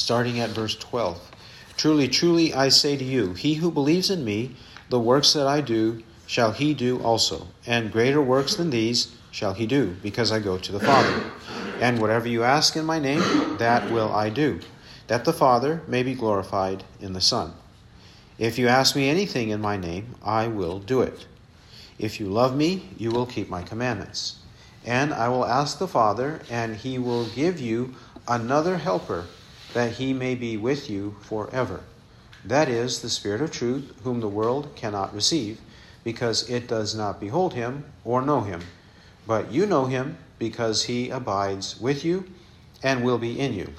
starting at verse 12. Truly, truly, I say to you, he who believes in me, the works that I do, shall he do also, and greater works than these shall he do, because I go to the Father. And whatever you ask in my name, that will I do, that the Father may be glorified in the Son. If you ask me anything in my name, I will do it. If you love me, you will keep my commandments. And I will ask the Father, and he will give you another helper, that he may be with you forever. That is the Spirit of truth, whom the world cannot receive, because it does not behold him or know him. But you know him, because he abides with you and will be in you.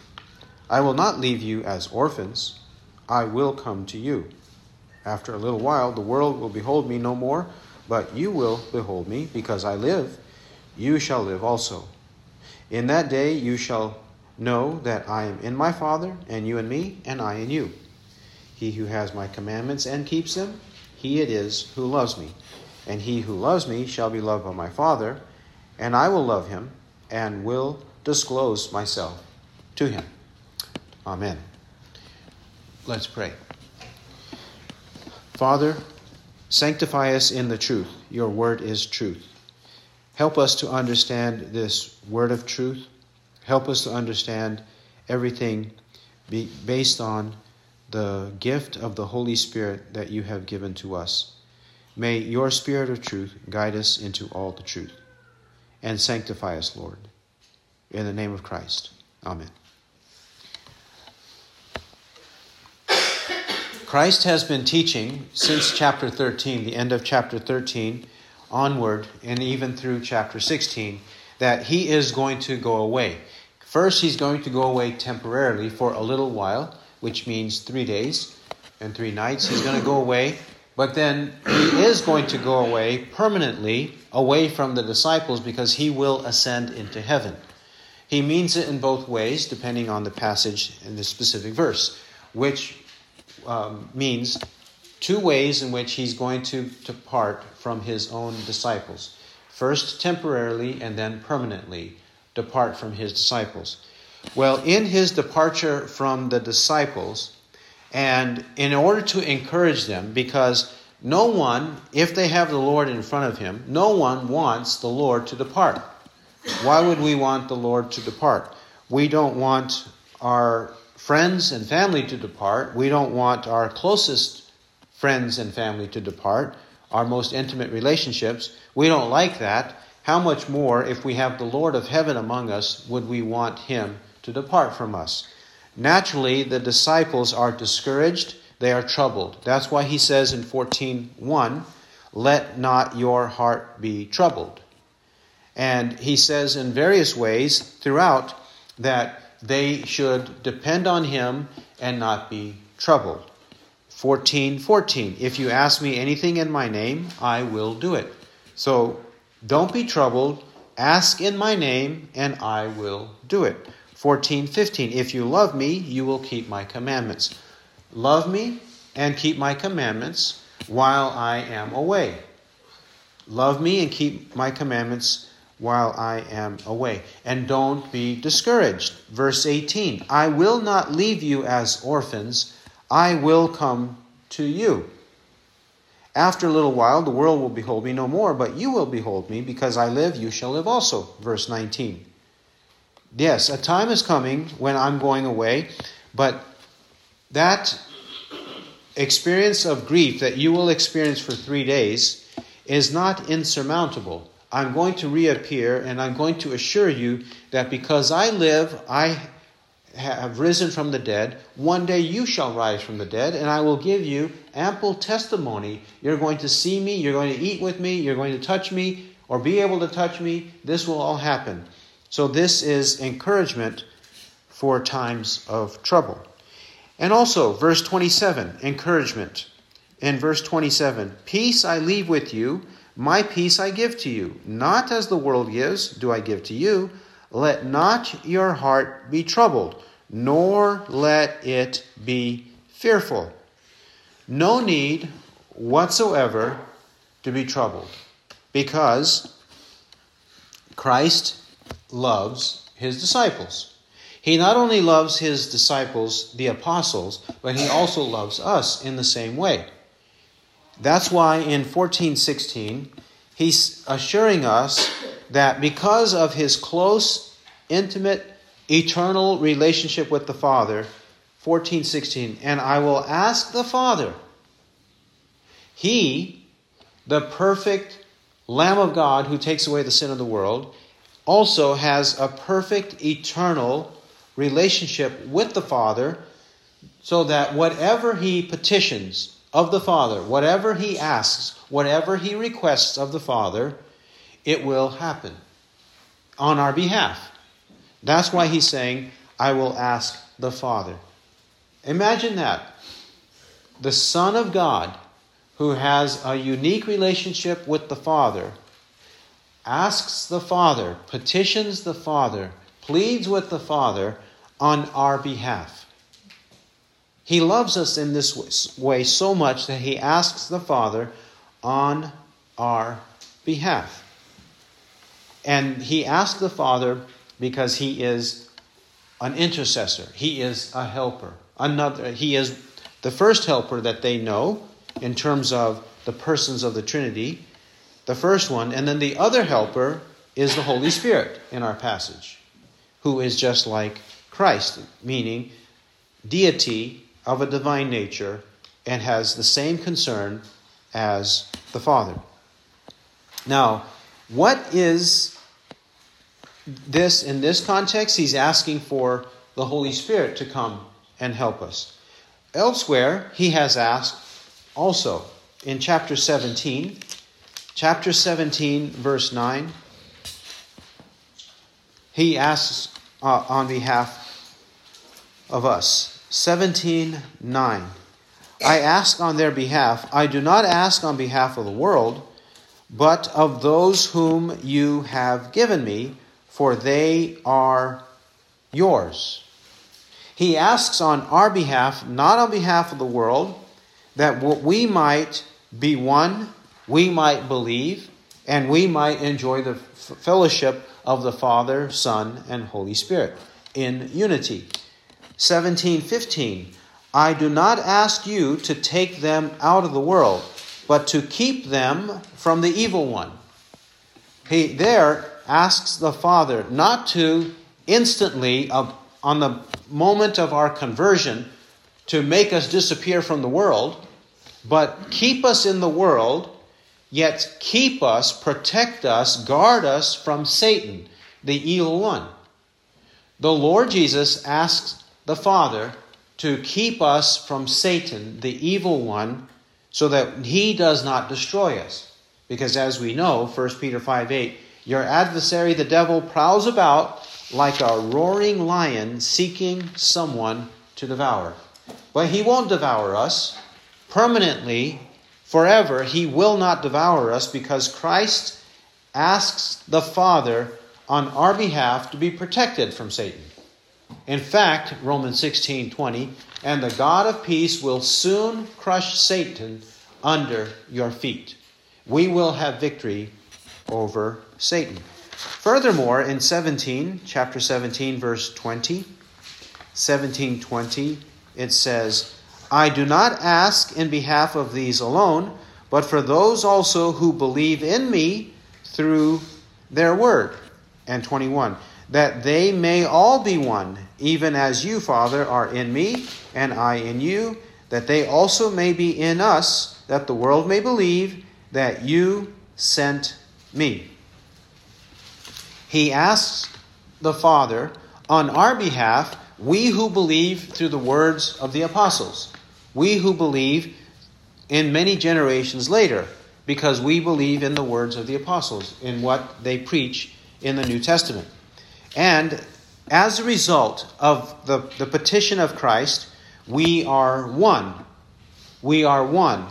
I will not leave you as orphans, I will come to you. After a little while, the world will behold me no more, but you will behold me, because I live. You shall live also. In that day you shall know that I am in my Father, and you in me, and I in you. He who has my commandments and keeps them, he it is who loves me. And he who loves me shall be loved by my Father, and I will love him, and will disclose myself to him. Amen. Let's pray. Father, sanctify us in the truth. Your word is truth. Help us to understand this word of truth. Help us to understand everything be based on the gift of the Holy Spirit that you have given to us. May your Spirit of truth guide us into all the truth and sanctify us, Lord. In the name of Christ. Amen. Christ has been teaching since chapter 13, the end of chapter 13, onward, and even through chapter 16, that he is going to go away. First, he's going to go away temporarily for a little while, which means three days and three nights. He's going to go away, but then he is going to go away permanently away from the disciples because he will ascend into heaven. He means it in both ways, depending on the passage in the specific verse, which um, means two ways in which he's going to depart from his own disciples. First, temporarily, and then permanently depart from his disciples. Well, in his departure from the disciples, and in order to encourage them, because no one, if they have the Lord in front of him, no one wants the Lord to depart. Why would we want the Lord to depart? We don't want our friends and family to depart. We don't want our closest friends and family to depart, our most intimate relationships. We don't like that. How much more, if we have the Lord of heaven among us, would we want him to depart from us? Naturally, the disciples are discouraged, they are troubled. That's why he says in 14:1, "Let not your heart be troubled." And he says in various ways throughout that they should depend on him and not be troubled. 14 14 If you ask me anything in my name, I will do it. So don't be troubled. Ask in my name, and I will do it. 14 15 If you love me, you will keep my commandments. Love me and keep my commandments while I am away. Love me and keep my commandments while I am away. And don't be discouraged. Verse 18 I will not leave you as orphans, I will come to you. After a little while, the world will behold me no more, but you will behold me, because I live, you shall live also. Verse 19. Yes, a time is coming when I'm going away, but that experience of grief that you will experience for three days is not insurmountable. I'm going to reappear and I'm going to assure you that because I live, I have risen from the dead. One day you shall rise from the dead, and I will give you ample testimony. You're going to see me, you're going to eat with me, you're going to touch me, or be able to touch me. This will all happen. So, this is encouragement for times of trouble. And also, verse 27, encouragement. In verse 27, peace I leave with you my peace I give to you, not as the world gives, do I give to you. Let not your heart be troubled, nor let it be fearful. No need whatsoever to be troubled, because Christ loves his disciples. He not only loves his disciples, the apostles, but he also loves us in the same way. That's why in 1416, he's assuring us that because of his close, intimate, eternal relationship with the Father, 1416, and I will ask the Father, he, the perfect Lamb of God who takes away the sin of the world, also has a perfect, eternal relationship with the Father, so that whatever he petitions, of the Father. Whatever he asks, whatever he requests of the Father, it will happen on our behalf. That's why he's saying, I will ask the Father. Imagine that. The Son of God, who has a unique relationship with the Father, asks the Father, petitions the Father, pleads with the Father on our behalf. He loves us in this way so much that he asks the Father on our behalf. And he asks the Father because he is an intercessor, he is a helper. Another, he is the first helper that they know in terms of the persons of the Trinity, the first one, and then the other helper is the Holy Spirit in our passage, who is just like Christ, meaning deity of a divine nature and has the same concern as the Father. Now, what is this in this context? He's asking for the Holy Spirit to come and help us. Elsewhere, he has asked also in chapter 17, chapter 17, verse 9, he asks uh, on behalf of us. 17 9. I ask on their behalf. I do not ask on behalf of the world, but of those whom you have given me, for they are yours. He asks on our behalf, not on behalf of the world, that we might be one, we might believe, and we might enjoy the fellowship of the Father, Son, and Holy Spirit in unity. 17:15 I do not ask you to take them out of the world but to keep them from the evil one. He there asks the Father not to instantly on the moment of our conversion to make us disappear from the world, but keep us in the world, yet keep us, protect us, guard us from Satan, the evil one. The Lord Jesus asks the Father to keep us from Satan, the evil one, so that he does not destroy us. Because as we know, 1 Peter 5 8, your adversary, the devil, prowls about like a roaring lion seeking someone to devour. But he won't devour us permanently, forever. He will not devour us because Christ asks the Father on our behalf to be protected from Satan. In fact, Romans 16 20, and the God of peace will soon crush Satan under your feet. We will have victory over Satan. Furthermore, in 17, chapter 17, verse 20, 1720, it says, I do not ask in behalf of these alone, but for those also who believe in me through their word. And 21, that they may all be one, even as you, Father, are in me, and I in you, that they also may be in us, that the world may believe that you sent me. He asks the Father on our behalf, we who believe through the words of the apostles, we who believe in many generations later, because we believe in the words of the apostles, in what they preach in the New Testament. And as a result of the, the petition of Christ, we are one. We are one,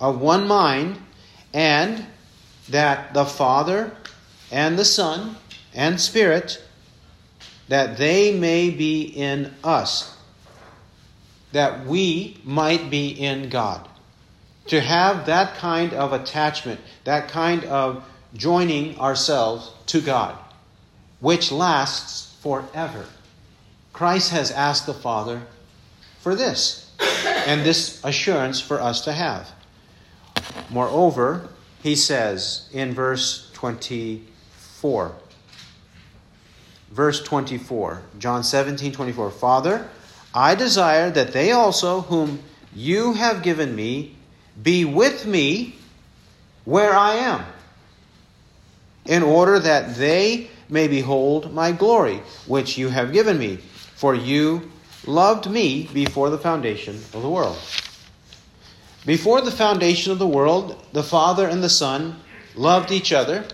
of one mind, and that the Father and the Son and Spirit, that they may be in us, that we might be in God. To have that kind of attachment, that kind of joining ourselves to God which lasts forever. Christ has asked the Father for this, and this assurance for us to have. Moreover, he says in verse 24, verse 24, John 17, 24, Father, I desire that they also, whom you have given me, be with me where I am, in order that they may behold my glory, which you have given me. For you loved me before the foundation of the world. Before the foundation of the world, the Father and the Son loved each other,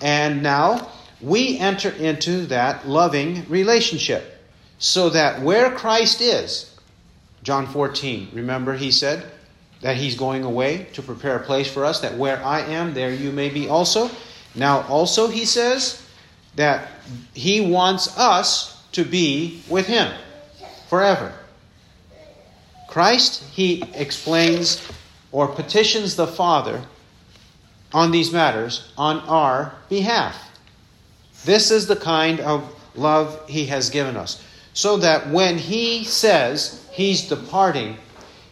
and now we enter into that loving relationship. So that where Christ is, John 14, remember he said that he's going away to prepare a place for us, that where I am, there you may be also. Now, also, he says that he wants us to be with him forever. Christ, he explains or petitions the Father on these matters on our behalf. This is the kind of love he has given us. So that when he says he's departing,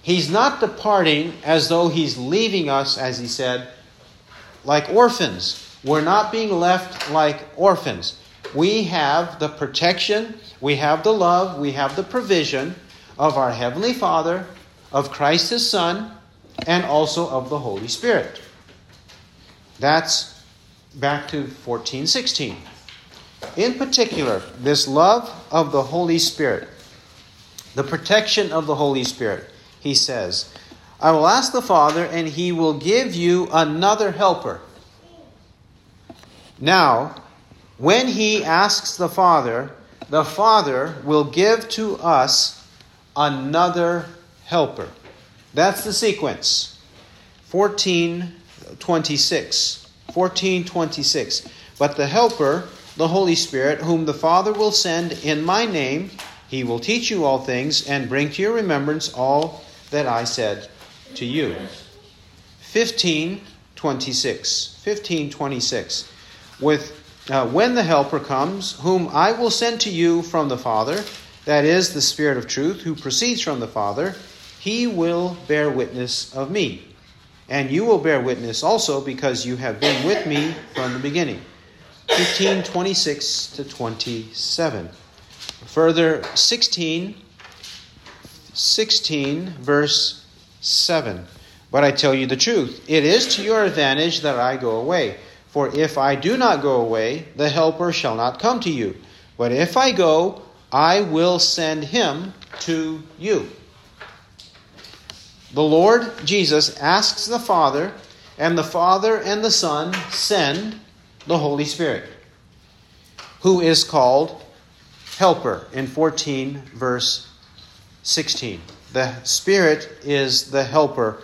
he's not departing as though he's leaving us, as he said, like orphans. We're not being left like orphans. We have the protection, we have the love, we have the provision of our Heavenly Father, of Christ His Son, and also of the Holy Spirit. That's back to 1416. In particular, this love of the Holy Spirit, the protection of the Holy Spirit, he says, I will ask the Father, and he will give you another helper. Now, when he asks the Father, the Father will give to us another helper. That's the sequence. 1426. 1426. But the helper, the Holy Spirit, whom the Father will send in my name, he will teach you all things and bring to your remembrance all that I said to you. 1526. 1526. With uh, when the Helper comes, whom I will send to you from the Father, that is, the Spirit of truth, who proceeds from the Father, he will bear witness of me. And you will bear witness also because you have been with me from the beginning. 15, 26 to 27. Further, 16, 16, verse 7. But I tell you the truth, it is to your advantage that I go away. For if I do not go away, the Helper shall not come to you. But if I go, I will send him to you. The Lord Jesus asks the Father, and the Father and the Son send the Holy Spirit, who is called Helper in 14, verse 16. The Spirit is the Helper,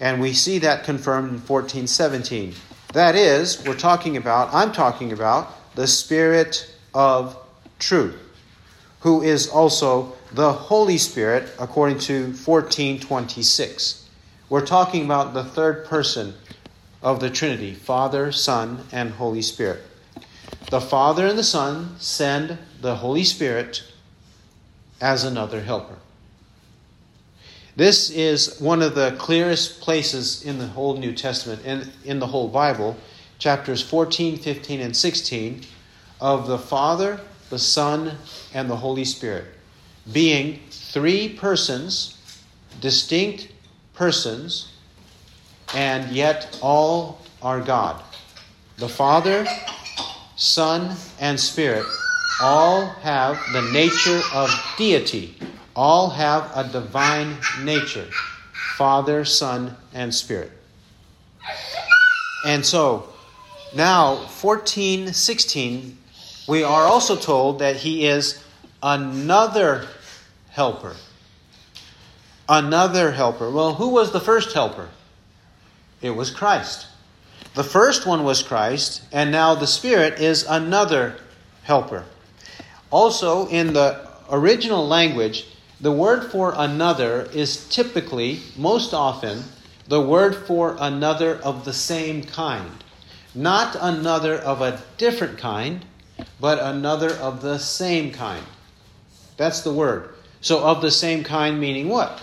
and we see that confirmed in 14, 17. That is, we're talking about, I'm talking about the Spirit of truth, who is also the Holy Spirit, according to 1426. We're talking about the third person of the Trinity Father, Son, and Holy Spirit. The Father and the Son send the Holy Spirit as another helper. This is one of the clearest places in the whole New Testament and in the whole Bible, chapters 14, 15, and 16, of the Father, the Son, and the Holy Spirit being three persons, distinct persons, and yet all are God. The Father, Son, and Spirit all have the nature of deity all have a divine nature Father, Son, and Spirit. And so, now, 14, 16, we are also told that He is another helper. Another helper. Well, who was the first helper? It was Christ. The first one was Christ, and now the Spirit is another helper. Also, in the original language, the word for another is typically, most often, the word for another of the same kind. Not another of a different kind, but another of the same kind. That's the word. So, of the same kind, meaning what?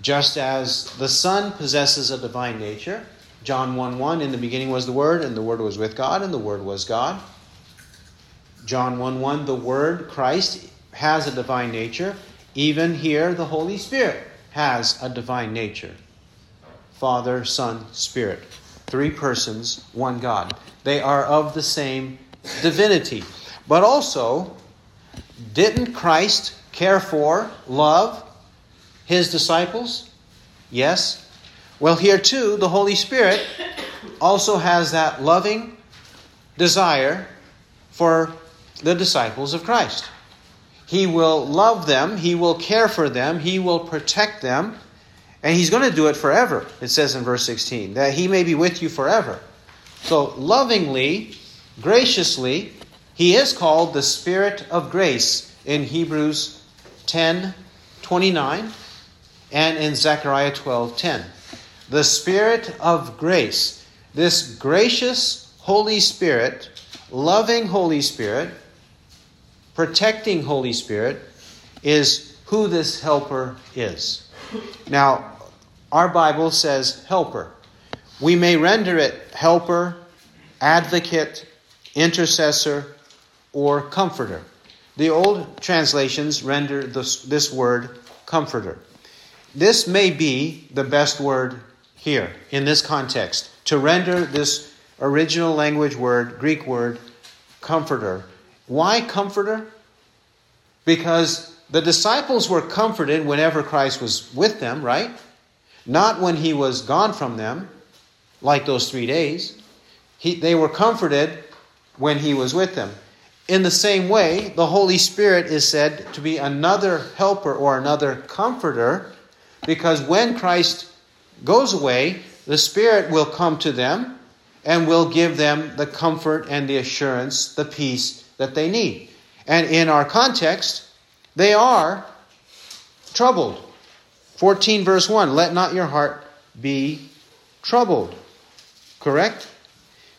Just as the Son possesses a divine nature, John 1 1, in the beginning was the Word, and the Word was with God, and the Word was God. John 1 1, the Word, Christ, has a divine nature. Even here, the Holy Spirit has a divine nature Father, Son, Spirit. Three persons, one God. They are of the same divinity. But also, didn't Christ care for, love his disciples? Yes. Well, here too, the Holy Spirit also has that loving desire for the disciples of Christ. He will love them, He will care for them, He will protect them, and He's going to do it forever, it says in verse 16, that He may be with you forever. So, lovingly, graciously, He is called the Spirit of grace in Hebrews 10 29 and in Zechariah 12 10. The Spirit of grace, this gracious Holy Spirit, loving Holy Spirit, protecting Holy Spirit, is who this helper is. Now, our Bible says helper. We may render it helper, advocate, intercessor, or comforter. The old translations render this, this word comforter. This may be the best word here in this context to render this original language word, Greek word, comforter. Why comforter? Because the disciples were comforted whenever Christ was with them, right? Not when he was gone from them, like those three days. He, they were comforted when he was with them. In the same way, the Holy Spirit is said to be another helper or another comforter because when Christ goes away, the Spirit will come to them and will give them the comfort and the assurance, the peace that they need. And in our context, they are troubled. 14 verse 1 Let not your heart be troubled. Correct?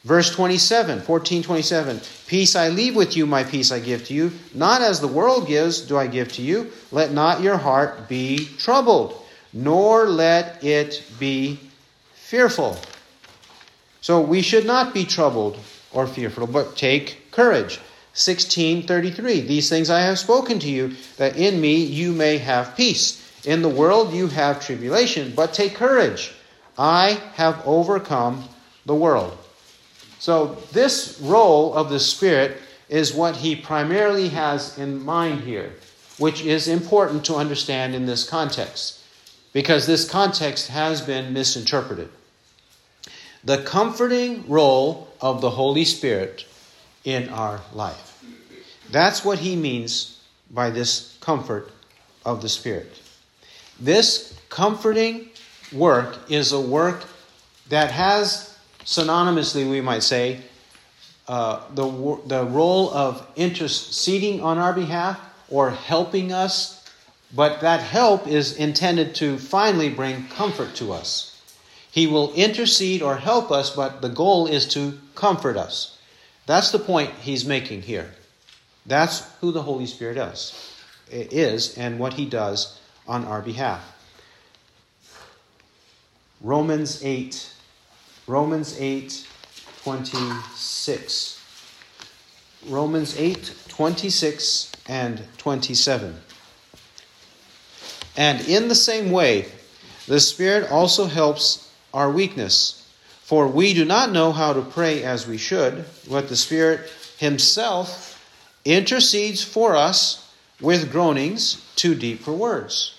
Verse 27, 14, 27. Peace I leave with you, my peace I give to you. Not as the world gives, do I give to you. Let not your heart be troubled, nor let it be fearful. So we should not be troubled or fearful, but take courage. 1633 These things I have spoken to you, that in me you may have peace. In the world you have tribulation, but take courage. I have overcome the world. So, this role of the Spirit is what he primarily has in mind here, which is important to understand in this context, because this context has been misinterpreted. The comforting role of the Holy Spirit in our life. That's what he means by this comfort of the Spirit. This comforting work is a work that has synonymously, we might say, uh, the, the role of interceding on our behalf or helping us, but that help is intended to finally bring comfort to us. He will intercede or help us, but the goal is to comfort us. That's the point he's making here. That's who the Holy Spirit is, is and what he does on our behalf. Romans 8 Romans 8 26. Romans 8 26 and 27. And in the same way, the Spirit also helps our weakness. For we do not know how to pray as we should, but the Spirit Himself intercedes for us with groanings too deep for words.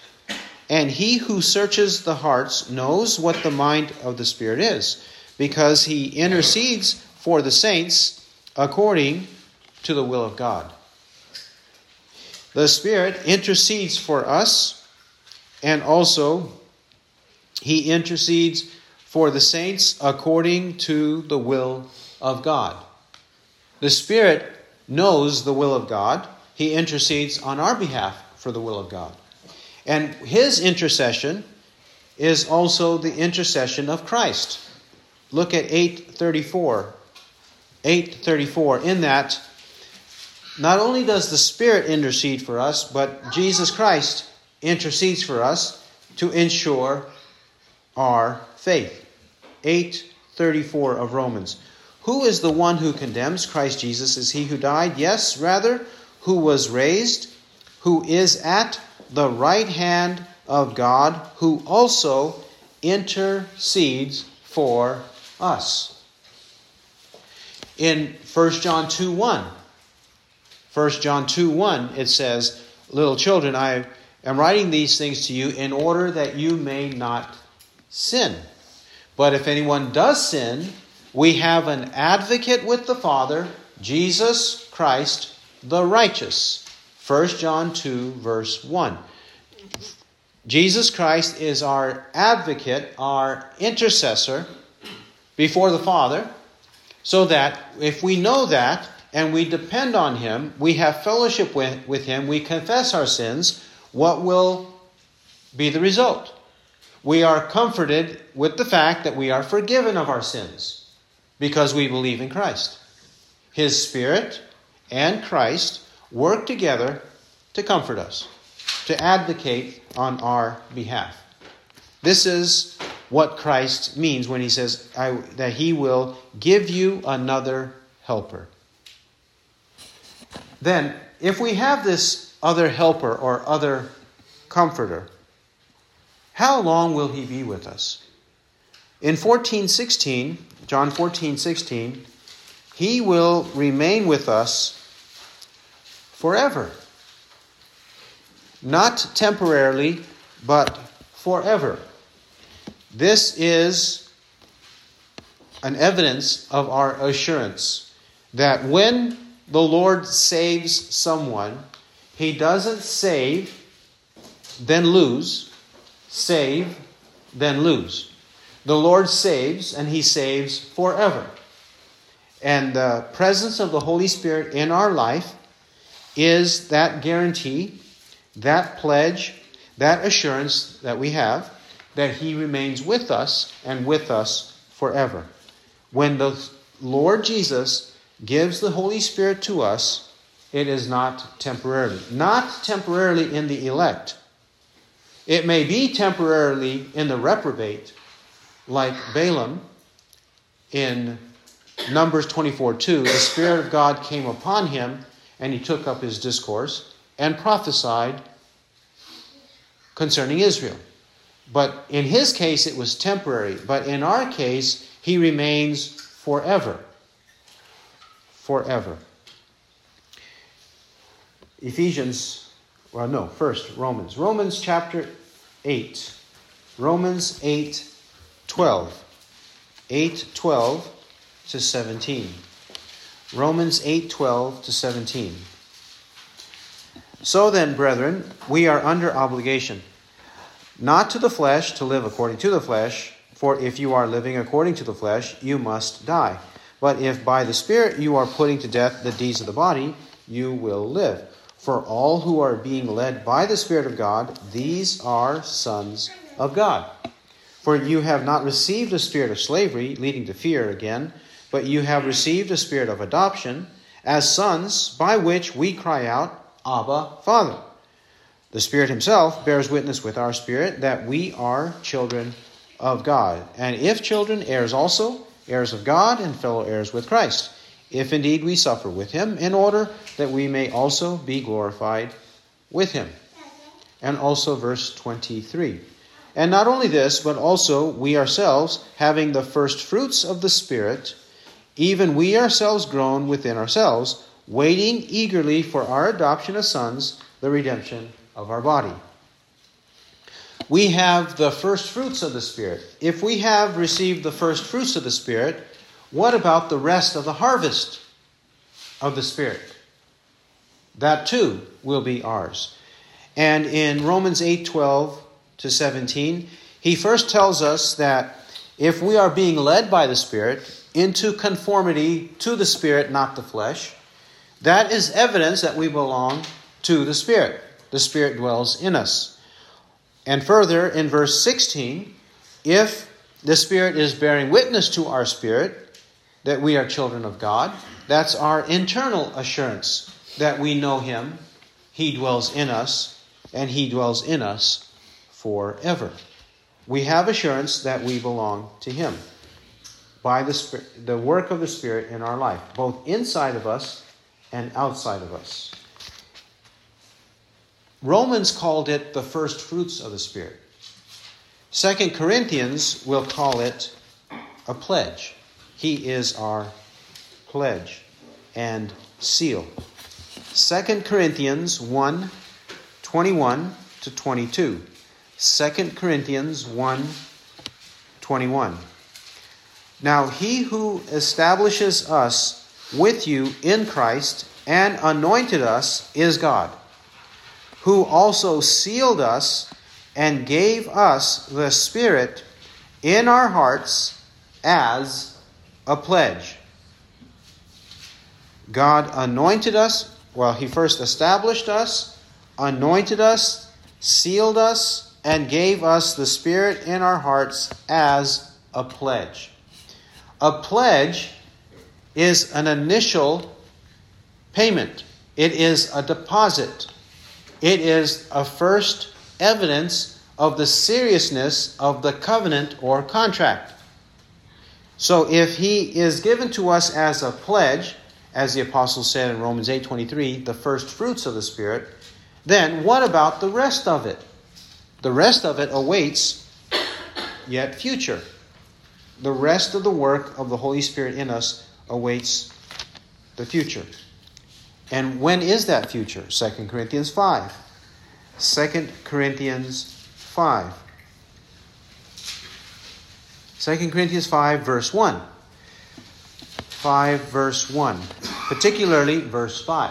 And He who searches the hearts knows what the mind of the Spirit is because he intercedes for the saints according to the will of God. The Spirit intercedes for us, and also he intercedes for the saints according to the will of God. The Spirit knows the will of God. He intercedes on our behalf for the will of God. And his intercession is also the intercession of Christ. Look at 834. 834. In that, not only does the Spirit intercede for us, but Jesus Christ intercedes for us to ensure our faith. 834 of Romans. Who is the one who condemns? Christ Jesus is he who died? Yes, rather, who was raised, who is at the right hand of God, who also intercedes for us. In 1 John 2 1, 1 John 2 1, it says, Little children, I am writing these things to you in order that you may not sin. But if anyone does sin, we have an advocate with the Father, Jesus Christ the righteous. 1 John 2, verse 1. Jesus Christ is our advocate, our intercessor before the Father, so that if we know that and we depend on Him, we have fellowship with, with Him, we confess our sins, what will be the result? We are comforted with the fact that we are forgiven of our sins because we believe in Christ. His Spirit and Christ work together to comfort us, to advocate on our behalf. This is what Christ means when he says that he will give you another helper. Then, if we have this other helper or other comforter, how long will he be with us? In 1416, John 14:16, He will remain with us forever. Not temporarily, but forever. This is an evidence of our assurance that when the Lord saves someone, He doesn't save, then lose, save, then lose. The Lord saves, and He saves forever. And the presence of the Holy Spirit in our life is that guarantee, that pledge, that assurance that we have that He remains with us and with us forever. When the Lord Jesus gives the Holy Spirit to us, it is not temporarily. Not temporarily in the elect. It may be temporarily in the reprobate, like Balaam in Numbers 24 2, the Spirit of God came upon him, and he took up his discourse and prophesied concerning Israel. But in his case, it was temporary. But in our case, he remains forever. Forever. Ephesians, well, no, first, Romans. Romans chapter 8. Romans 8 12. 8 12 to 17. Romans 8 12 to 17. So then, brethren, we are under obligation, not to the flesh to live according to the flesh, for if you are living according to the flesh, you must die. But if by the Spirit you are putting to death the deeds of the body, you will live. For all who are being led by the Spirit of God, these are sons of God. For you have not received a spirit of slavery, leading to fear again, but you have received a spirit of adoption as sons, by which we cry out, Abba, Father. The Spirit Himself bears witness with our spirit that we are children of God. And if children, heirs also, heirs of God, and fellow heirs with Christ, if indeed we suffer with Him, in order that we may also be glorified with Him. And also, verse 23. And not only this, but also we ourselves, having the first fruits of the Spirit, even we ourselves groan within ourselves, waiting eagerly for our adoption as sons, the redemption of our body. We have the first fruits of the Spirit. If we have received the first fruits of the Spirit, what about the rest of the harvest of the Spirit? That too will be ours. And in Romans 8 12, to 17, he first tells us that if we are being led by the Spirit into conformity to the Spirit, not the flesh, that is evidence that we belong to the Spirit. The Spirit dwells in us. And further, in verse 16, if the Spirit is bearing witness to our spirit that we are children of God, that's our internal assurance that we know him, he dwells in us, and he dwells in us forever. We have assurance that we belong to him by the, the work of the Spirit in our life, both inside of us and outside of us. Romans called it the first fruits of the Spirit. Second Corinthians will call it a pledge. He is our pledge and seal. 2 Corinthians 1 21 to 22. 2 Corinthians 1 21. Now he who establishes us with you in Christ and anointed us is God, who also sealed us and gave us the Spirit in our hearts as a pledge. God anointed us, well, He first established us, anointed us, sealed us, and gave us the Spirit in our hearts as a pledge. A pledge is an initial payment, it is a deposit, it is a first evidence of the seriousness of the covenant or contract. So if he is given to us as a pledge, as the apostle said in Romans 8:23, the first fruits of the spirit, then what about the rest of it? The rest of it awaits yet future. The rest of the work of the Holy Spirit in us awaits the future. And when is that future? 2 Corinthians 5. 2 Corinthians 5. 2 Corinthians 5, verse 1. 5, verse 1. Particularly verse 5.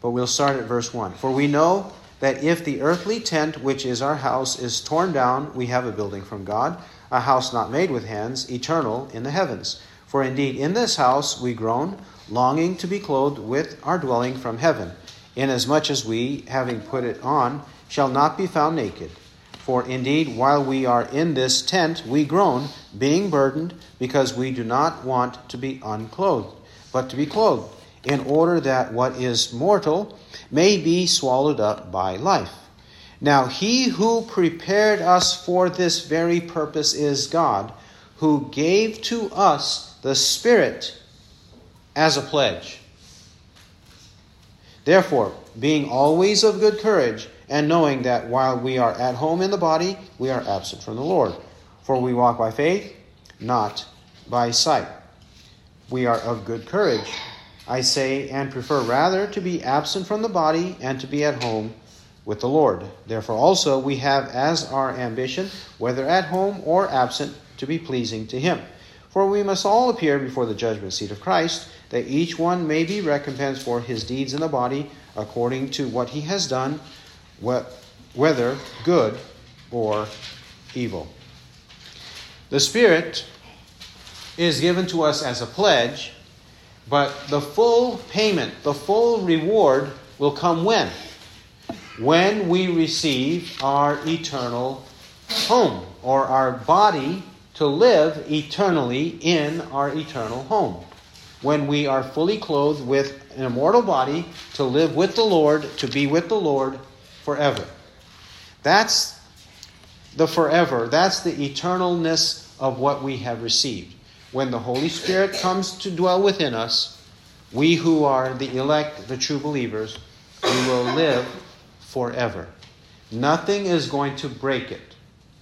But we'll start at verse 1. For we know that if the earthly tent which is our house is torn down, we have a building from God, a house not made with hands, eternal in the heavens. For indeed in this house we groan, longing to be clothed with our dwelling from heaven, inasmuch as we, having put it on, shall not be found naked. For indeed, while we are in this tent, we groan, being burdened, because we do not want to be unclothed, but to be clothed, in order that what is mortal may be swallowed up by life. Now, he who prepared us for this very purpose is God, who gave to us the Spirit as a pledge. Therefore, being always of good courage, and knowing that while we are at home in the body, we are absent from the Lord. For we walk by faith, not by sight. We are of good courage, I say, and prefer rather to be absent from the body and to be at home with the Lord. Therefore, also, we have as our ambition, whether at home or absent, to be pleasing to Him. For we must all appear before the judgment seat of Christ, that each one may be recompensed for his deeds in the body according to what he has done whether good or evil. The Spirit is given to us as a pledge, but the full payment, the full reward will come when? When we receive our eternal home, or our body to live eternally in our eternal home. When we are fully clothed with an immortal body to live with the Lord, to be with the Lord forever. That's the forever. That's the eternalness of what we have received. When the Holy Spirit comes to dwell within us, we who are the elect, the true believers, we will live forever. Nothing is going to break it.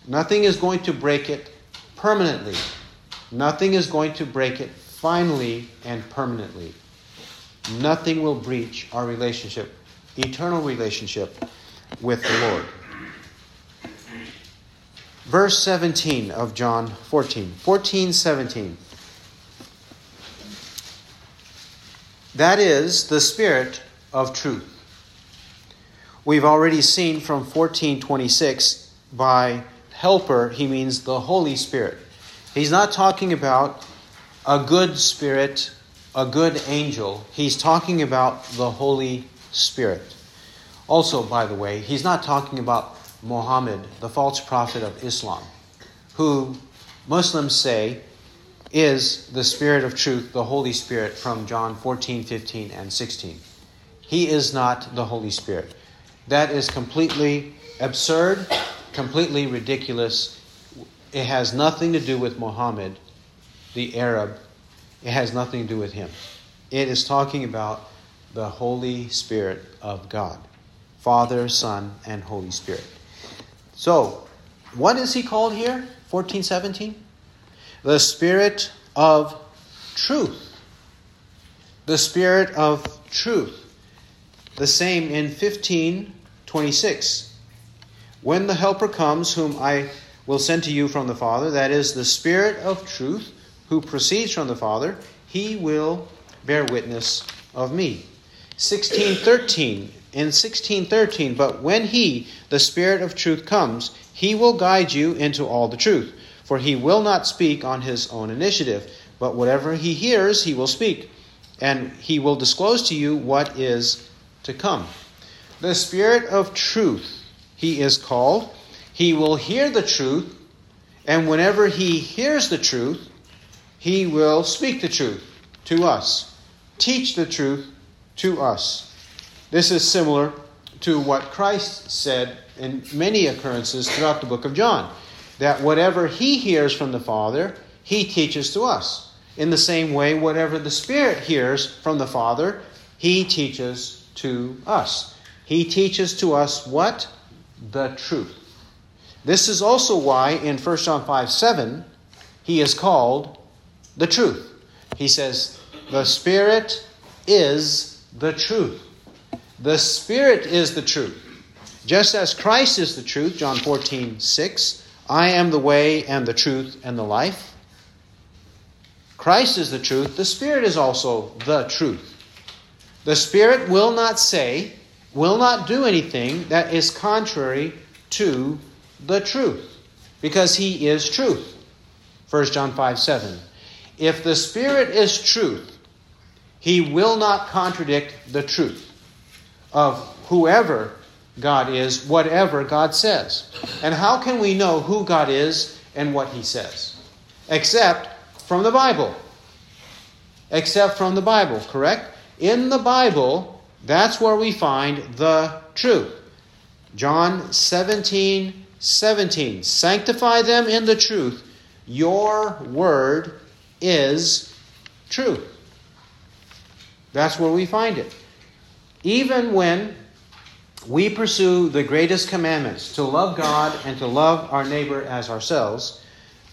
Nothing is going to break it permanently. Nothing is going to break it finally and permanently. Nothing will breach our relationship, eternal relationship with the Lord. Verse 17 of John 14. 14, 17. That is the Spirit of truth. We've already seen from 1426 by helper, he means the Holy Spirit. He's not talking about a good spirit, a good angel. He's talking about the Holy Spirit. Also, by the way, he's not talking about Muhammad, the false prophet of Islam, who Muslims say is the Spirit of truth, the Holy Spirit from John 14, 15, and 16. He is not the Holy Spirit. That is completely absurd, completely ridiculous. It has nothing to do with Muhammad, the Arab. It has nothing to do with him. It is talking about the Holy Spirit of God Father, Son, and Holy Spirit. So, what is he called here? 1417? The Spirit of truth. The Spirit of truth. The same in 1526. When the Helper comes, whom I will send to you from the Father, that is, the Spirit of truth, who proceeds from the Father, he will bear witness of me. 1613. In 1613, but when he, the Spirit of truth, comes, he will guide you into all the truth. For he will not speak on his own initiative, but whatever he hears, he will speak. And he will disclose to you what is to come. The Spirit of truth, he is called. He will hear the truth, and whenever he hears the truth, he will speak the truth to us, teach the truth to us. This is similar to what Christ said in many occurrences throughout the book of John that whatever he hears from the Father, he teaches to us. In the same way, whatever the Spirit hears from the Father, he teaches to us. He teaches to us what? The truth. This is also why in 1 John 5 7, he is called the truth. He says, The Spirit is the truth. The Spirit is the truth. Just as Christ is the truth, John 14 6, I am the way and the truth and the life. Christ is the truth. The Spirit is also the truth. The Spirit will not say, will not do anything that is contrary to the truth, because He is truth. 1 John 5 7. If the Spirit is truth, He will not contradict the truth of whoever God is, whatever God says. And how can we know who God is and what He says? Except from the Bible. Except from the Bible, correct? In the Bible, that's where we find the truth. John 17 17. Sanctify them in the truth. Your word is truth. That's where we find it. Even when we pursue the greatest commandments to love God and to love our neighbor as ourselves,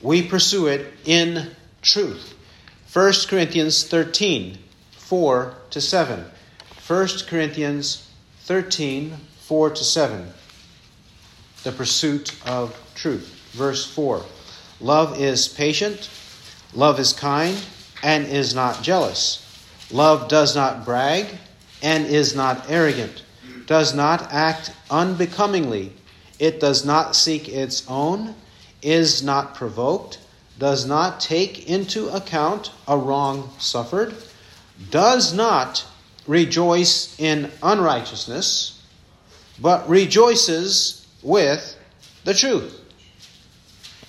we pursue it in truth. 1 Corinthians 13, 4 to 7. 1 Corinthians 13, 4 to 7. The pursuit of truth. Verse 4. Love is patient, love is kind, and is not jealous. Love does not brag and is not arrogant does not act unbecomingly, it does not seek its own, is not provoked, does not take into account a wrong suffered, does not rejoice in unrighteousness, but rejoices with the truth.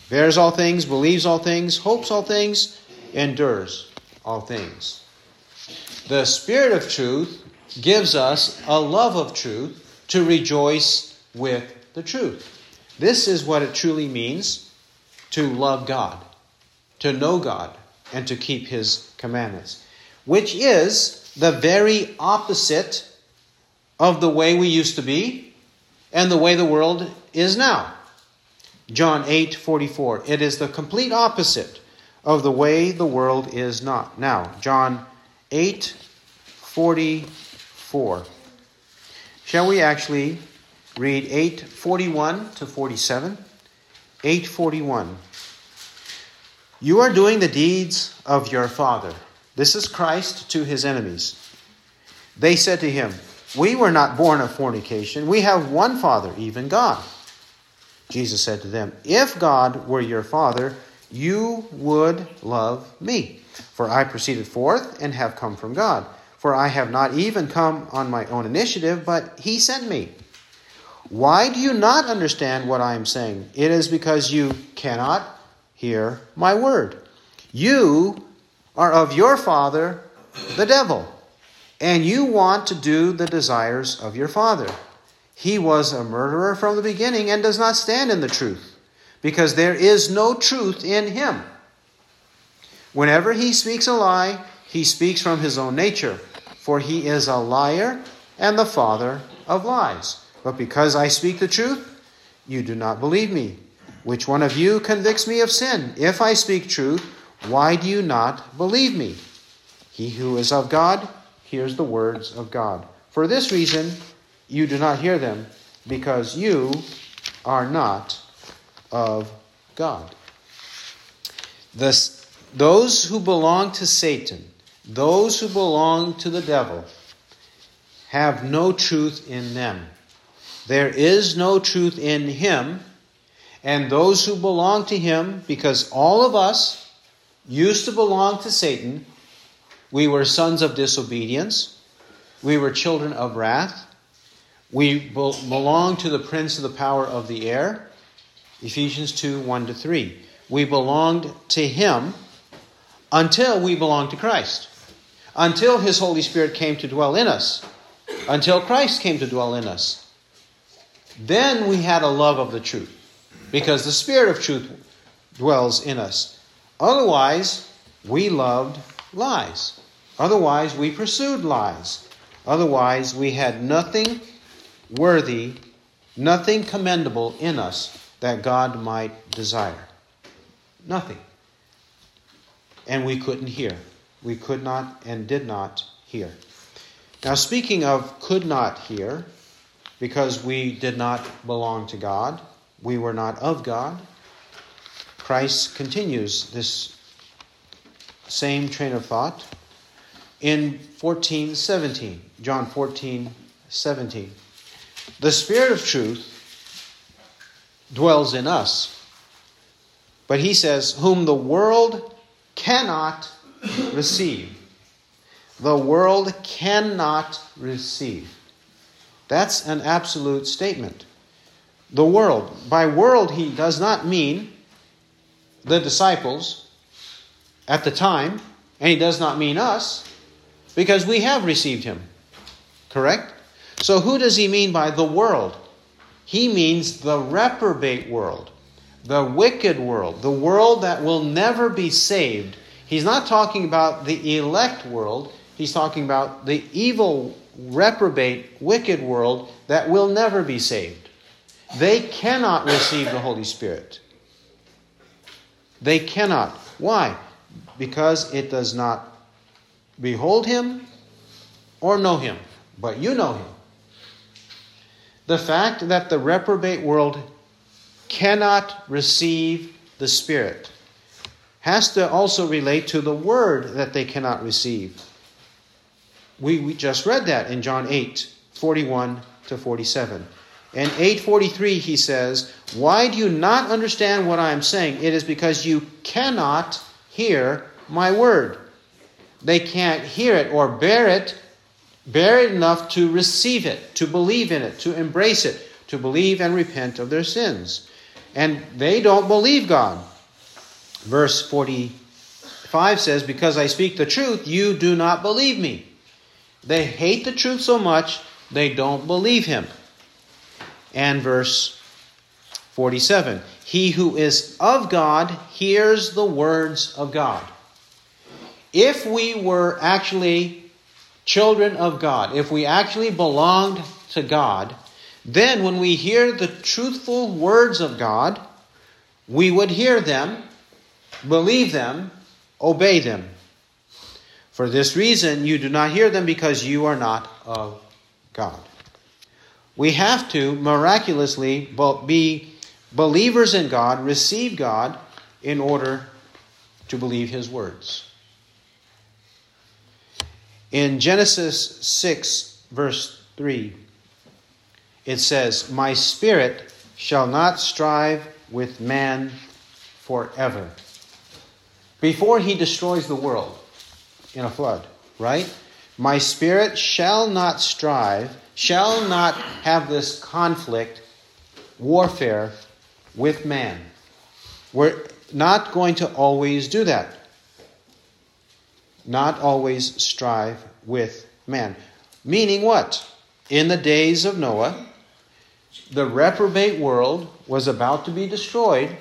Bears all things, believes all things, hopes all things, endures all things. The Spirit of truth gives us a love of truth to rejoice with the truth. This is what it truly means to love God, to know God, and to keep His commandments, which is the very opposite of the way we used to be and the way the world is now. John 8 44. It is the complete opposite of the way the world is not now. John 8 40 4. Shall we actually read 841 to 47? 841. You are doing the deeds of your father. This is Christ to his enemies. They said to him, We were not born of fornication. We have one Father, even God. Jesus said to them, If God were your Father, you would love me, for I proceeded forth and have come from God. For I have not even come on my own initiative, but he sent me. Why do you not understand what I am saying? It is because you cannot hear my word. You are of your father, the devil, and you want to do the desires of your father. He was a murderer from the beginning and does not stand in the truth, because there is no truth in him. Whenever he speaks a lie, he speaks from his own nature, for he is a liar and the father of lies. But because I speak the truth, you do not believe me. Which one of you convicts me of sin? If I speak truth, why do you not believe me? He who is of God hears the words of God. For this reason, you do not hear them, because you are not of God. This, those who belong to Satan, those who belong to the devil, have no truth in them. There is no truth in him, and those who belong to him, because all of us used to belong to Satan, we were sons of disobedience, we were children of wrath, we belong to the prince of the power of the air. Ephesians 2 1 to 3. We belonged to him until we belonged to Christ, until his Holy Spirit came to dwell in us, until Christ came to dwell in us. Then we had a love of the truth, because the Spirit of truth dwells in us. Otherwise, we loved lies. Otherwise, we pursued lies. Otherwise, we had nothing worthy, nothing commendable in us that God might desire. Nothing. And we couldn't hear. We could not and did not hear. Now, speaking of could not hear, because we did not belong to God, we were not of God, Christ continues this same train of thought in 14 17. John 14 17. The Spirit of truth dwells in us. But he says, whom the world cannot receive. The world cannot receive. That's an absolute statement. The world. By world, he does not mean the disciples at the time, and he does not mean us, because we have received him. Correct? So, who does he mean by the world? He means the reprobate world, the wicked world, the world that will never be saved. He's not talking about the elect world, he's talking about the evil, reprobate, wicked world that will never be saved. They cannot receive the Holy Spirit. They cannot. Why? Because it does not behold him or know him, but you know him. The fact that the reprobate world cannot receive the Spirit has to also relate to the word that they cannot receive. We, we just read that in John 8 41 to 47. In 843, he says, Why do you not understand what I am saying? It is because you cannot hear my word. They can't hear it or bear it bear it enough to receive it, to believe in it, to embrace it, to believe and repent of their sins. And they don't believe God. Verse 45 says, Because I speak the truth, you do not believe me. They hate the truth so much, they don't believe him. And verse 47 He who is of God hears the words of God. If we were actually children of God, if we actually belonged to God, then when we hear the truthful words of God, we would hear them, believe them, obey them. For this reason, you do not hear them because you are not of God. We have to miraculously be believers in God, receive God, in order to believe His words. In Genesis 6, verse 3, it says, My spirit shall not strive with man forever. Before he destroys the world in a flood, right? My spirit shall not strive, shall not have this conflict, warfare with man. We're not going to always do that not always strive with man. Meaning what? In the days of Noah, the reprobate world was about to be destroyed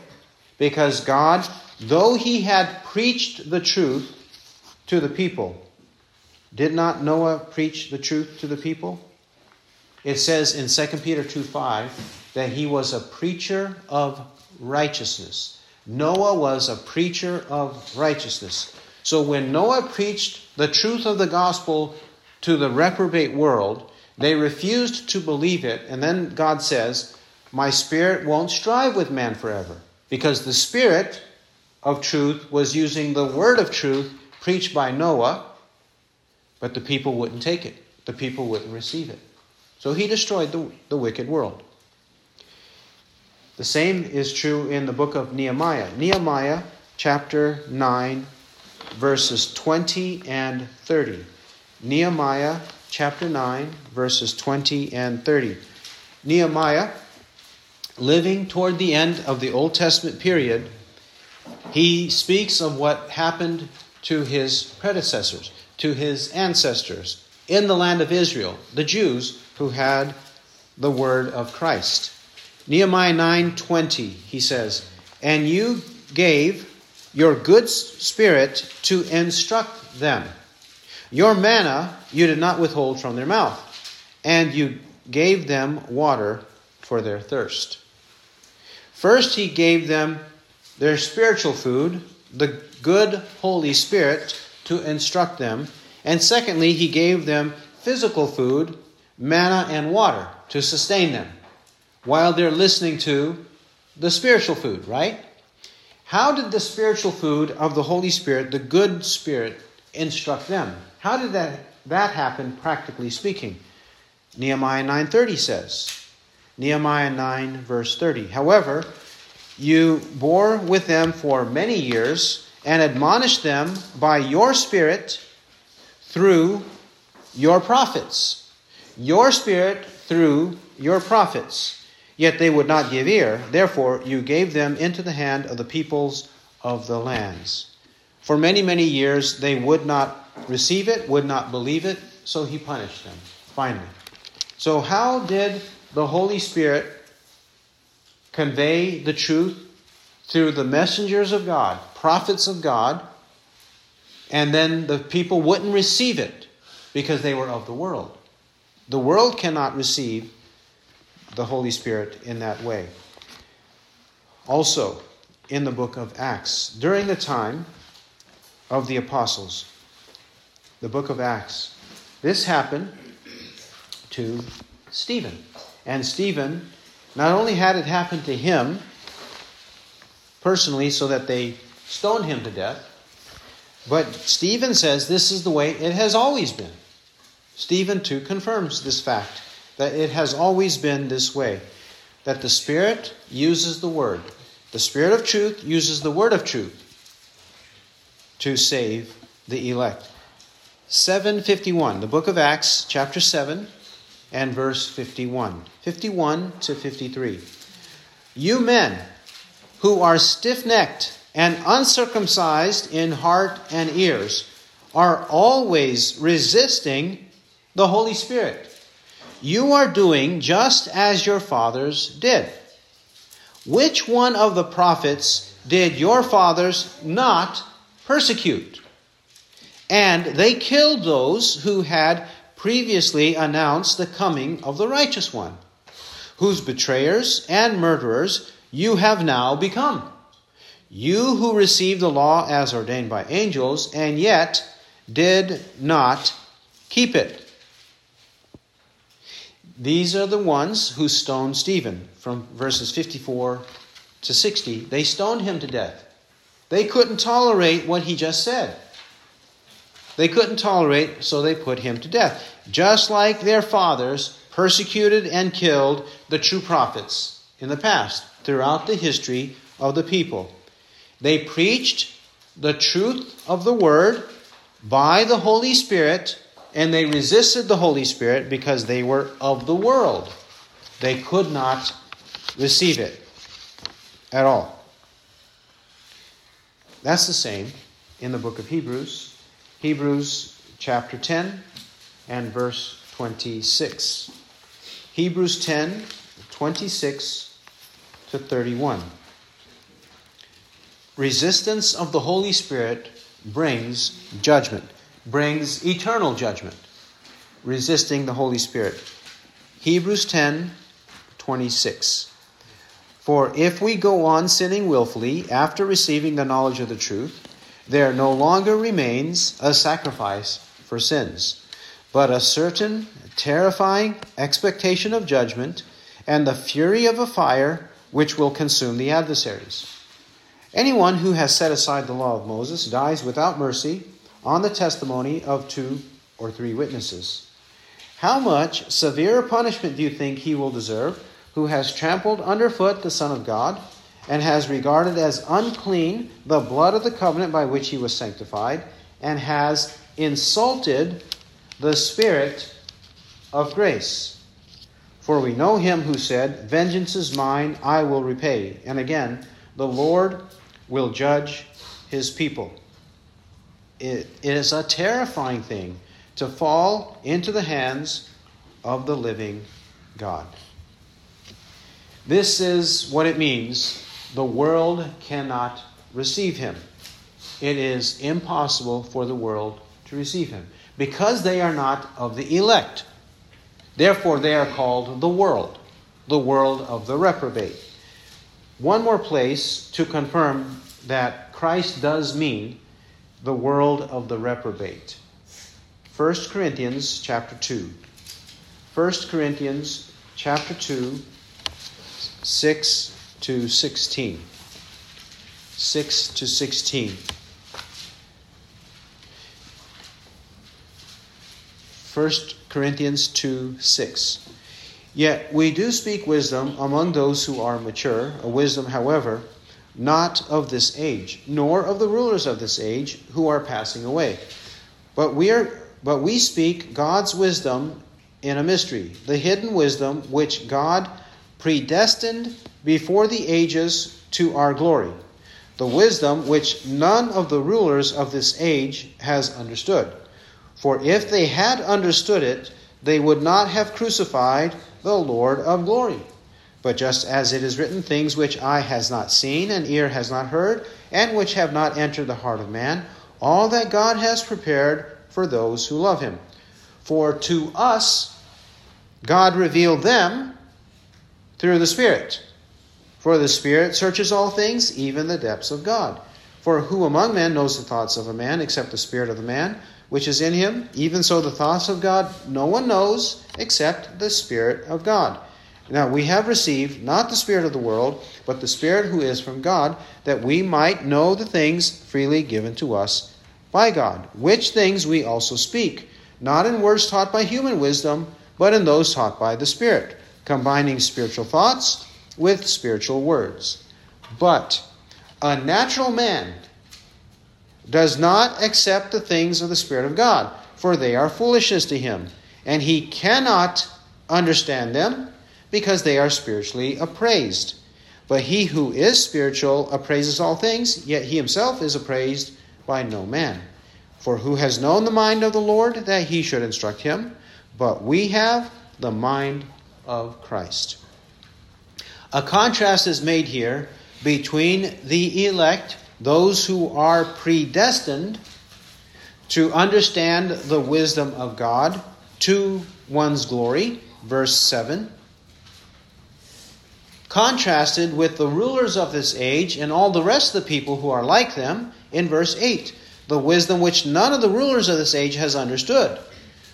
because God, though he had preached the truth to the people, did not Noah preach the truth to the people? It says in 2 Peter 2 5 that he was a preacher of righteousness. Noah was a preacher of righteousness. So when Noah preached the truth of the gospel to the reprobate world, they refused to believe it. And then God says, My spirit won't strive with man forever. Because the spirit of truth was using the word of truth preached by Noah, but the people wouldn't take it. The people wouldn't receive it. So he destroyed the, the wicked world. The same is true in the book of Nehemiah. Nehemiah chapter 9, verses 20 and 30. Nehemiah chapter 9, verses 20 and 30. Nehemiah, living toward the end of the Old Testament period, he speaks of what happened to his predecessors, to his ancestors in the land of Israel, the Jews who had the word of Christ. Nehemiah 9:20 he says, "And you gave your good spirit to instruct them. Your manna you did not withhold from their mouth, and you gave them water for their thirst." First he gave them their spiritual food, the good Holy Spirit to instruct them, and secondly he gave them physical food, manna and water to sustain them while they're listening to the spiritual food, right? How did the spiritual food of the Holy Spirit, the good Spirit, instruct them? How did that, that happen, practically speaking? Nehemiah 9.30 says, Nehemiah 9, verse 30. However, you bore with them for many years and admonished them by your Spirit through your prophets. Your Spirit through your prophets. Yet they would not give ear. Therefore, you gave them into the hand of the peoples of the lands. For many, many years, they would not receive it, would not believe it, so he punished them, finally. So, how did the Holy Spirit convey the truth through the messengers of God, prophets of God, and then the people wouldn't receive it because they were of the world? The world cannot receive the Holy Spirit in that way. Also, in the book of Acts, during the time of the apostles, the book of Acts, this happened to Stephen. And Stephen, not only had it happened to him personally so that they stoned him to death, but Stephen says this is the way it has always been. Stephen, too, confirms this fact that it has always been this way that the Spirit uses the Word. The Spirit of truth uses the Word of truth to save the elect. 751, the book of Acts, chapter 7, and verse 51. 51 to 53. You men who are stiff necked and uncircumcised in heart and ears are always resisting the Holy Spirit. You are doing just as your fathers did. Which one of the prophets did your fathers not persecute? And they killed those who had previously announced the coming of the righteous one, whose betrayers and murderers you have now become. You who received the law as ordained by angels, and yet did not keep it. These are the ones who stoned Stephen from verses 54 to 60. They stoned him to death. They couldn't tolerate what he just said. They couldn't tolerate, so they put him to death. Just like their fathers persecuted and killed the true prophets in the past, throughout the history of the people. They preached the truth of the word by the Holy Spirit and they resisted the Holy Spirit because they were of the world. They could not receive it at all. That's the same in the book of Hebrews. Hebrews chapter 10, and verse 26. Hebrews 10 26 to 31. Resistance of the Holy Spirit brings judgment, brings eternal judgment. Resisting the Holy Spirit. Hebrews 10 26. For if we go on sinning willfully after receiving the knowledge of the truth, there no longer remains a sacrifice for sins, but a certain terrifying expectation of judgment and the fury of a fire which will consume the adversaries. Anyone who has set aside the law of Moses dies without mercy on the testimony of two or three witnesses. How much severe punishment do you think he will deserve who has trampled underfoot the Son of God and has regarded as unclean the blood of the covenant by which he was sanctified and has insulted the Spirit of grace? For we know him who said, Vengeance is mine, I will repay. And again, the Lord will judge his people. It is a terrifying thing to fall into the hands of the living God. This is what it means the world cannot receive him. It is impossible for the world to receive him because they are not of the elect. Therefore, they are called the world, the world of the reprobate. One more place to confirm that Christ does mean the world of the reprobate. 1 Corinthians chapter 2. 1 Corinthians chapter 2 6 to 16. 6 to 16. 1 Corinthians 2 6. Yet we do speak wisdom among those who are mature, a wisdom, however, not of this age, nor of the rulers of this age who are passing away. But we are but we speak God's wisdom in a mystery, the hidden wisdom which God predestined before the ages to our glory, the wisdom which none of the rulers of this age has understood. For if they had understood it, they would not have crucified the Lord of glory. But just as it is written, things which eye has not seen and ear has not heard, and which have not entered the heart of man, all that God has prepared for those who love him. For to us God revealed them through the Spirit. For the Spirit searches all things, even the depths of God. For who among men knows the thoughts of a man except the Spirit of the man which is in him? Even so, the thoughts of God no one knows except the Spirit of God. Now we have received not the Spirit of the world, but the Spirit who is from God, that we might know the things freely given to us by God, which things we also speak, not in words taught by human wisdom, but in those taught by the Spirit combining spiritual thoughts with spiritual words. But a natural man does not accept the things of the Spirit of God, for they are foolishness to him, and he cannot understand them because they are spiritually appraised. But he who is spiritual appraises all things, yet he himself is appraised by no man. For who has known the mind of the Lord that he should instruct him? But we have the mind of Christ. A contrast is made here between the elect, those who are predestined to understand the wisdom of God to one's glory, verse 7, contrasted with the rulers of this age and all the rest of the people who are like them in verse 8, the wisdom which none of the rulers of this age has understood.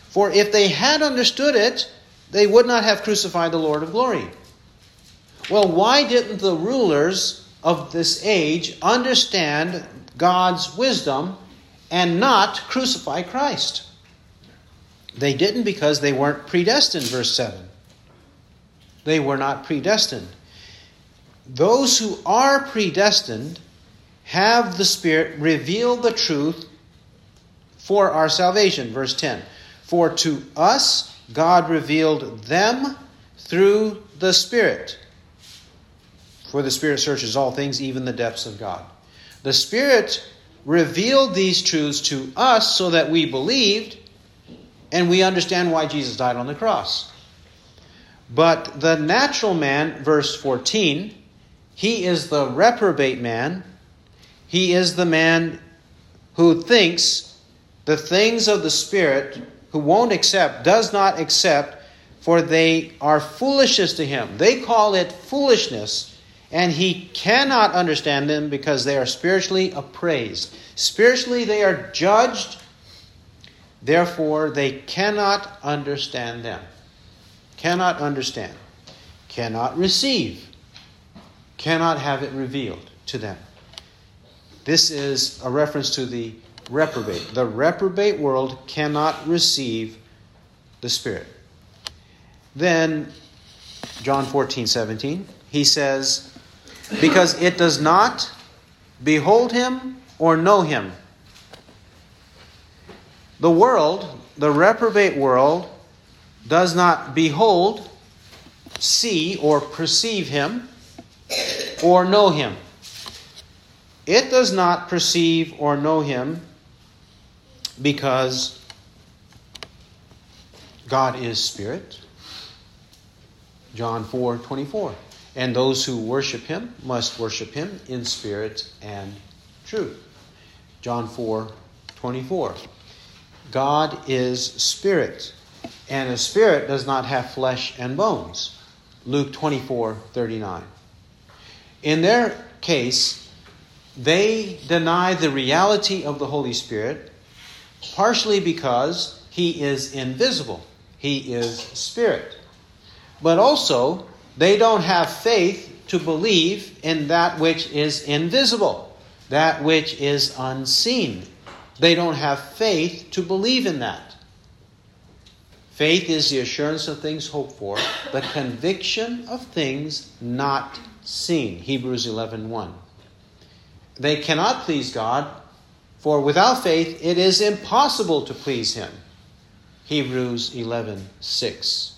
For if they had understood it, they would not have crucified the Lord of glory. Well, why didn't the rulers of this age understand God's wisdom and not crucify Christ? They didn't because they weren't predestined, verse 7. They were not predestined. Those who are predestined have the Spirit reveal the truth for our salvation, verse 10. For to us God revealed them through the Spirit. For the Spirit searches all things, even the depths of God. The Spirit revealed these truths to us so that we believed, and we understand why Jesus died on the cross. But the natural man, verse 14, he is the reprobate man. He is the man who thinks the things of the Spirit, who won't accept, does not accept, for they are foolishness to him. They call it foolishness, and he cannot understand them because they are spiritually appraised. Spiritually, they are judged, therefore, they cannot understand them. Cannot understand, cannot receive, cannot have it revealed to them. This is a reference to the reprobate. The reprobate world cannot receive the Spirit. Then, John 14, 17, he says, Because it does not behold him or know him. The world, the reprobate world, does not behold, see, or perceive him, or know him. It does not perceive or know him because God is spirit. John 4 24. And those who worship him must worship him in spirit and truth. John 4 24. God is spirit, and a spirit does not have flesh and bones. Luke 24 39. In their case, they deny the reality of the Holy Spirit, partially because he is invisible, he is spirit. But also, they don't have faith to believe in that which is invisible, that which is unseen. They don't have faith to believe in that. Faith is the assurance of things hoped for, the conviction of things not seen. Hebrews 11:1. 1. They cannot please God, for without faith it is impossible to please him. Hebrews 11:6.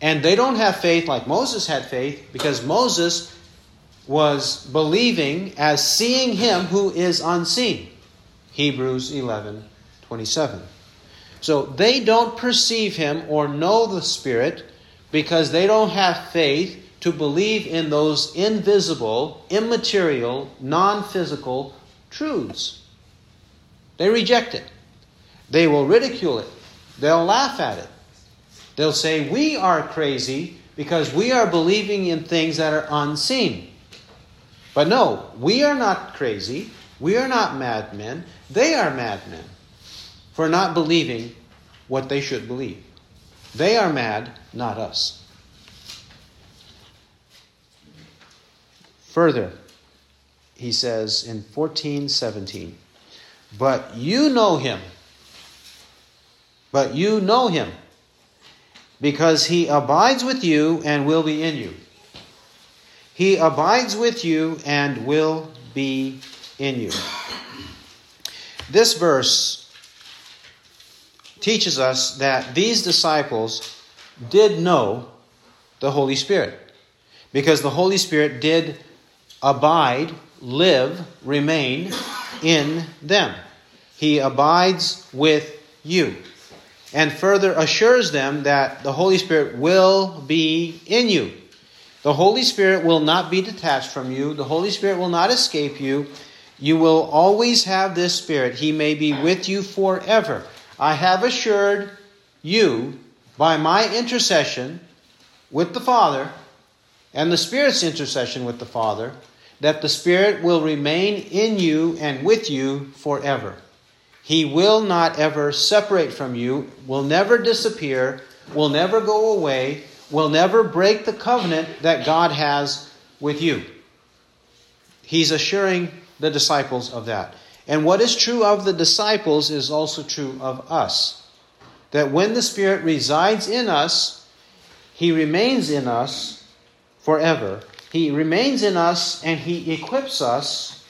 And they don't have faith like Moses had faith because Moses was believing as seeing him who is unseen. Hebrews 11 27. So they don't perceive him or know the Spirit because they don't have faith to believe in those invisible, immaterial, non physical truths. They reject it. They will ridicule it. They'll laugh at it. They'll say, We are crazy because we are believing in things that are unseen. But no, we are not crazy. We are not madmen. They are madmen for not believing what they should believe. They are mad, not us. Further, he says in 1417, But you know him. But you know him because he abides with you and will be in you. He abides with you and will be in you. This verse teaches us that these disciples did know the Holy Spirit because the Holy Spirit did abide, live, remain in them. He abides with you and further assures them that the Holy Spirit will be in you. The Holy Spirit will not be detached from you, the Holy Spirit will not escape you. You will always have this Spirit. He may be with you forever. I have assured you by my intercession with the Father and the Spirit's intercession with the Father that the Spirit will remain in you and with you forever. He will not ever separate from you, will never disappear, will never go away, will never break the covenant that God has with you. He's assuring the disciples of that. And what is true of the disciples is also true of us. That when the Spirit resides in us, He remains in us forever. He remains in us and He equips us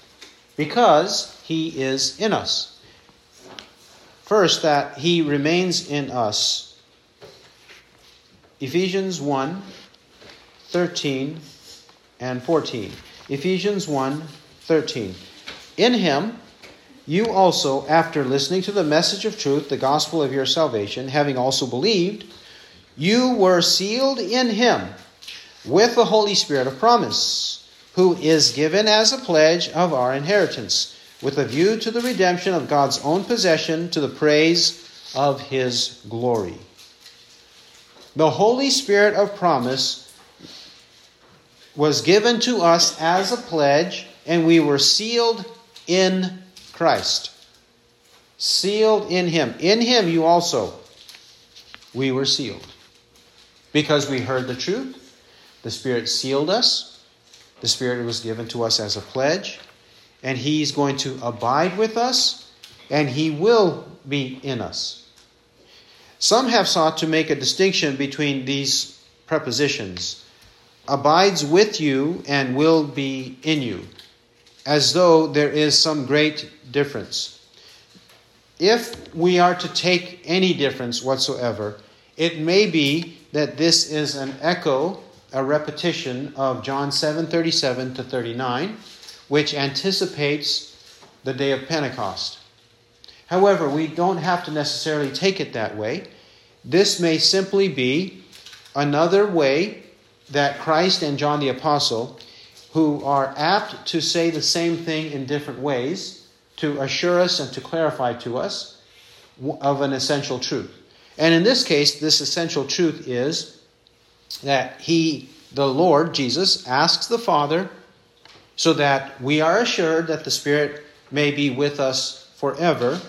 because He is in us. First, that he remains in us. Ephesians 1 13 and 14. Ephesians 1 13. In him you also, after listening to the message of truth, the gospel of your salvation, having also believed, you were sealed in him with the Holy Spirit of promise, who is given as a pledge of our inheritance, with a view to the redemption of God's own possession to the praise of his glory. The Holy Spirit of promise was given to us as a pledge, and we were sealed in Christ. Sealed in Him. In Him, you also, we were sealed. Because we heard the truth, the Spirit sealed us, the Spirit was given to us as a pledge, and He's going to abide with us, and He will be in us. Some have sought to make a distinction between these prepositions abides with you and will be in you, as though there is some great difference. If we are to take any difference whatsoever, it may be that this is an echo, a repetition of John 7:37 to 39, which anticipates the day of Pentecost. However, we don't have to necessarily take it that way. This may simply be another way that Christ and John the Apostle, who are apt to say the same thing in different ways, to assure us and to clarify to us of an essential truth. And in this case, this essential truth is that He, the Lord Jesus, asks the Father so that we are assured that the Spirit may be with us forever.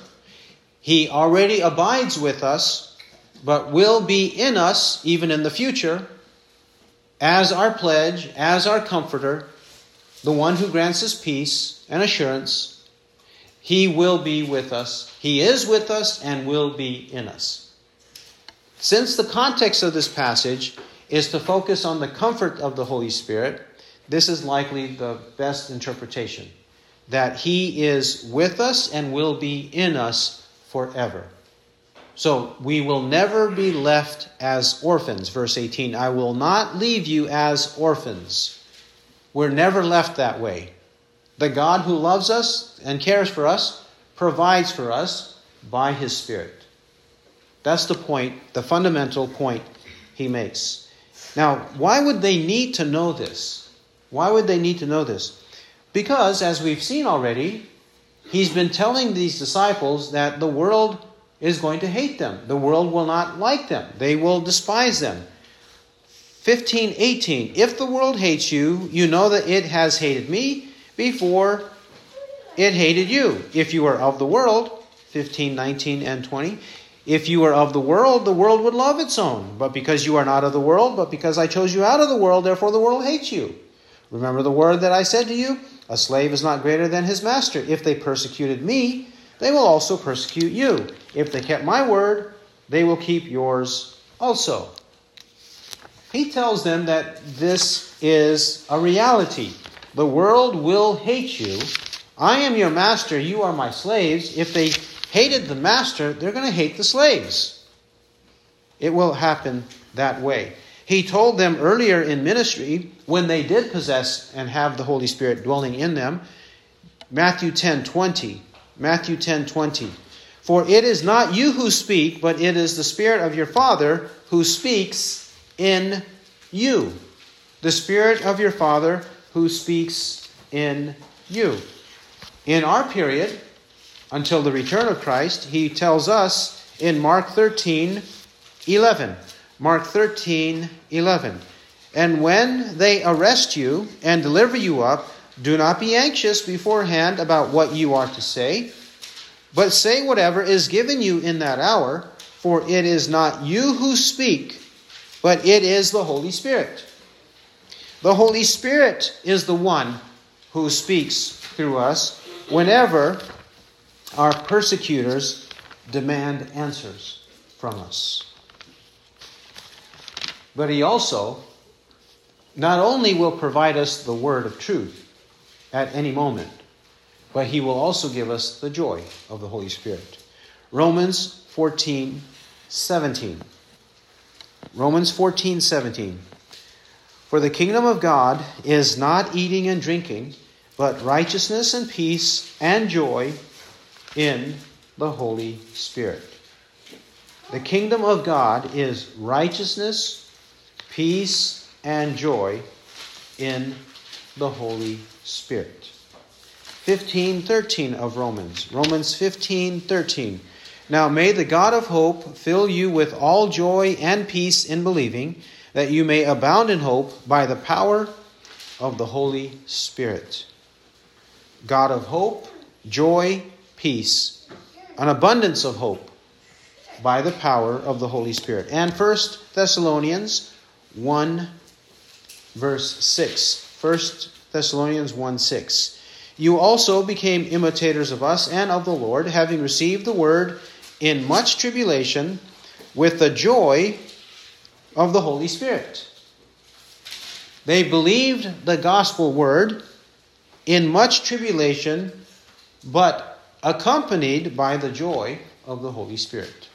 He already abides with us, but will be in us even in the future as our pledge, as our comforter, the one who grants us peace and assurance, he will be with us. He is with us and will be in us. Since the context of this passage is to focus on the comfort of the Holy Spirit, this is likely the best interpretation that He is with us and will be in us forever. So we will never be left as orphans. Verse 18 I will not leave you as orphans. We're never left that way. The God who loves us and cares for us provides for us by his Spirit. That's the point, the fundamental point he makes. Now, why would they need to know this? Why would they need to know this? Because, as we've seen already, he's been telling these disciples that the world is going to hate them. The world will not like them, they will despise them. 15, 18. If the world hates you, you know that it has hated me before it hated you. If you are of the world, 15, 19, and 20. If you were of the world, the world would love its own. But because you are not of the world, but because I chose you out of the world, therefore the world hates you. Remember the word that I said to you? A slave is not greater than his master. If they persecuted me, they will also persecute you. If they kept my word, they will keep yours also. He tells them that this is a reality. The world will hate you. I am your master, you are my slaves. If they hated the master, they're going to hate the slaves. It will happen that way. He told them earlier in ministry, when they did possess and have the Holy Spirit dwelling in them, Matthew 10 20, Matthew 10 20. For it is not you who speak, but it is the Spirit of your Father who speaks in you. The Spirit of your Father who speaks in you. In our period, until the return of Christ, he tells us in Mark 13 11. Mark 13 11. And when they arrest you and deliver you up, do not be anxious beforehand about what you are to say, but say whatever is given you in that hour, for it is not you who speak, but it is the Holy Spirit. The Holy Spirit is the one who speaks through us whenever our persecutors demand answers from us. But He also not only will provide us the word of truth, at any moment. But he will also give us the joy of the Holy Spirit. Romans 14, 17. Romans 14, 17. For the kingdom of God is not eating and drinking, but righteousness and peace and joy in the Holy Spirit. The kingdom of God is righteousness, peace, and joy in the Holy Spirit. 15:13 of Romans. Romans 15:13. Now may the God of hope fill you with all joy and peace in believing, that you may abound in hope by the power of the Holy Spirit. God of hope, joy, peace, an abundance of hope by the power of the Holy Spirit. And 1 Thessalonians 1 verse 6. 1 Thessalonians 1 6. You also became imitators of us and of the Lord, having received the word in much tribulation with the joy of the Holy Spirit. They believed the gospel word in much tribulation, but accompanied by the joy of the Holy Spirit.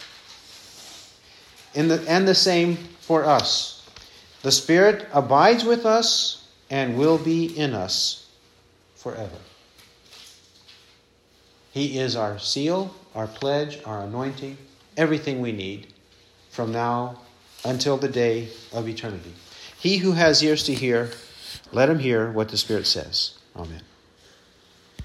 The, and the same for us. The Spirit abides with us and will be in us forever. He is our seal, our pledge, our anointing, everything we need from now until the day of eternity. He who has ears to hear, let him hear what the Spirit says. Amen.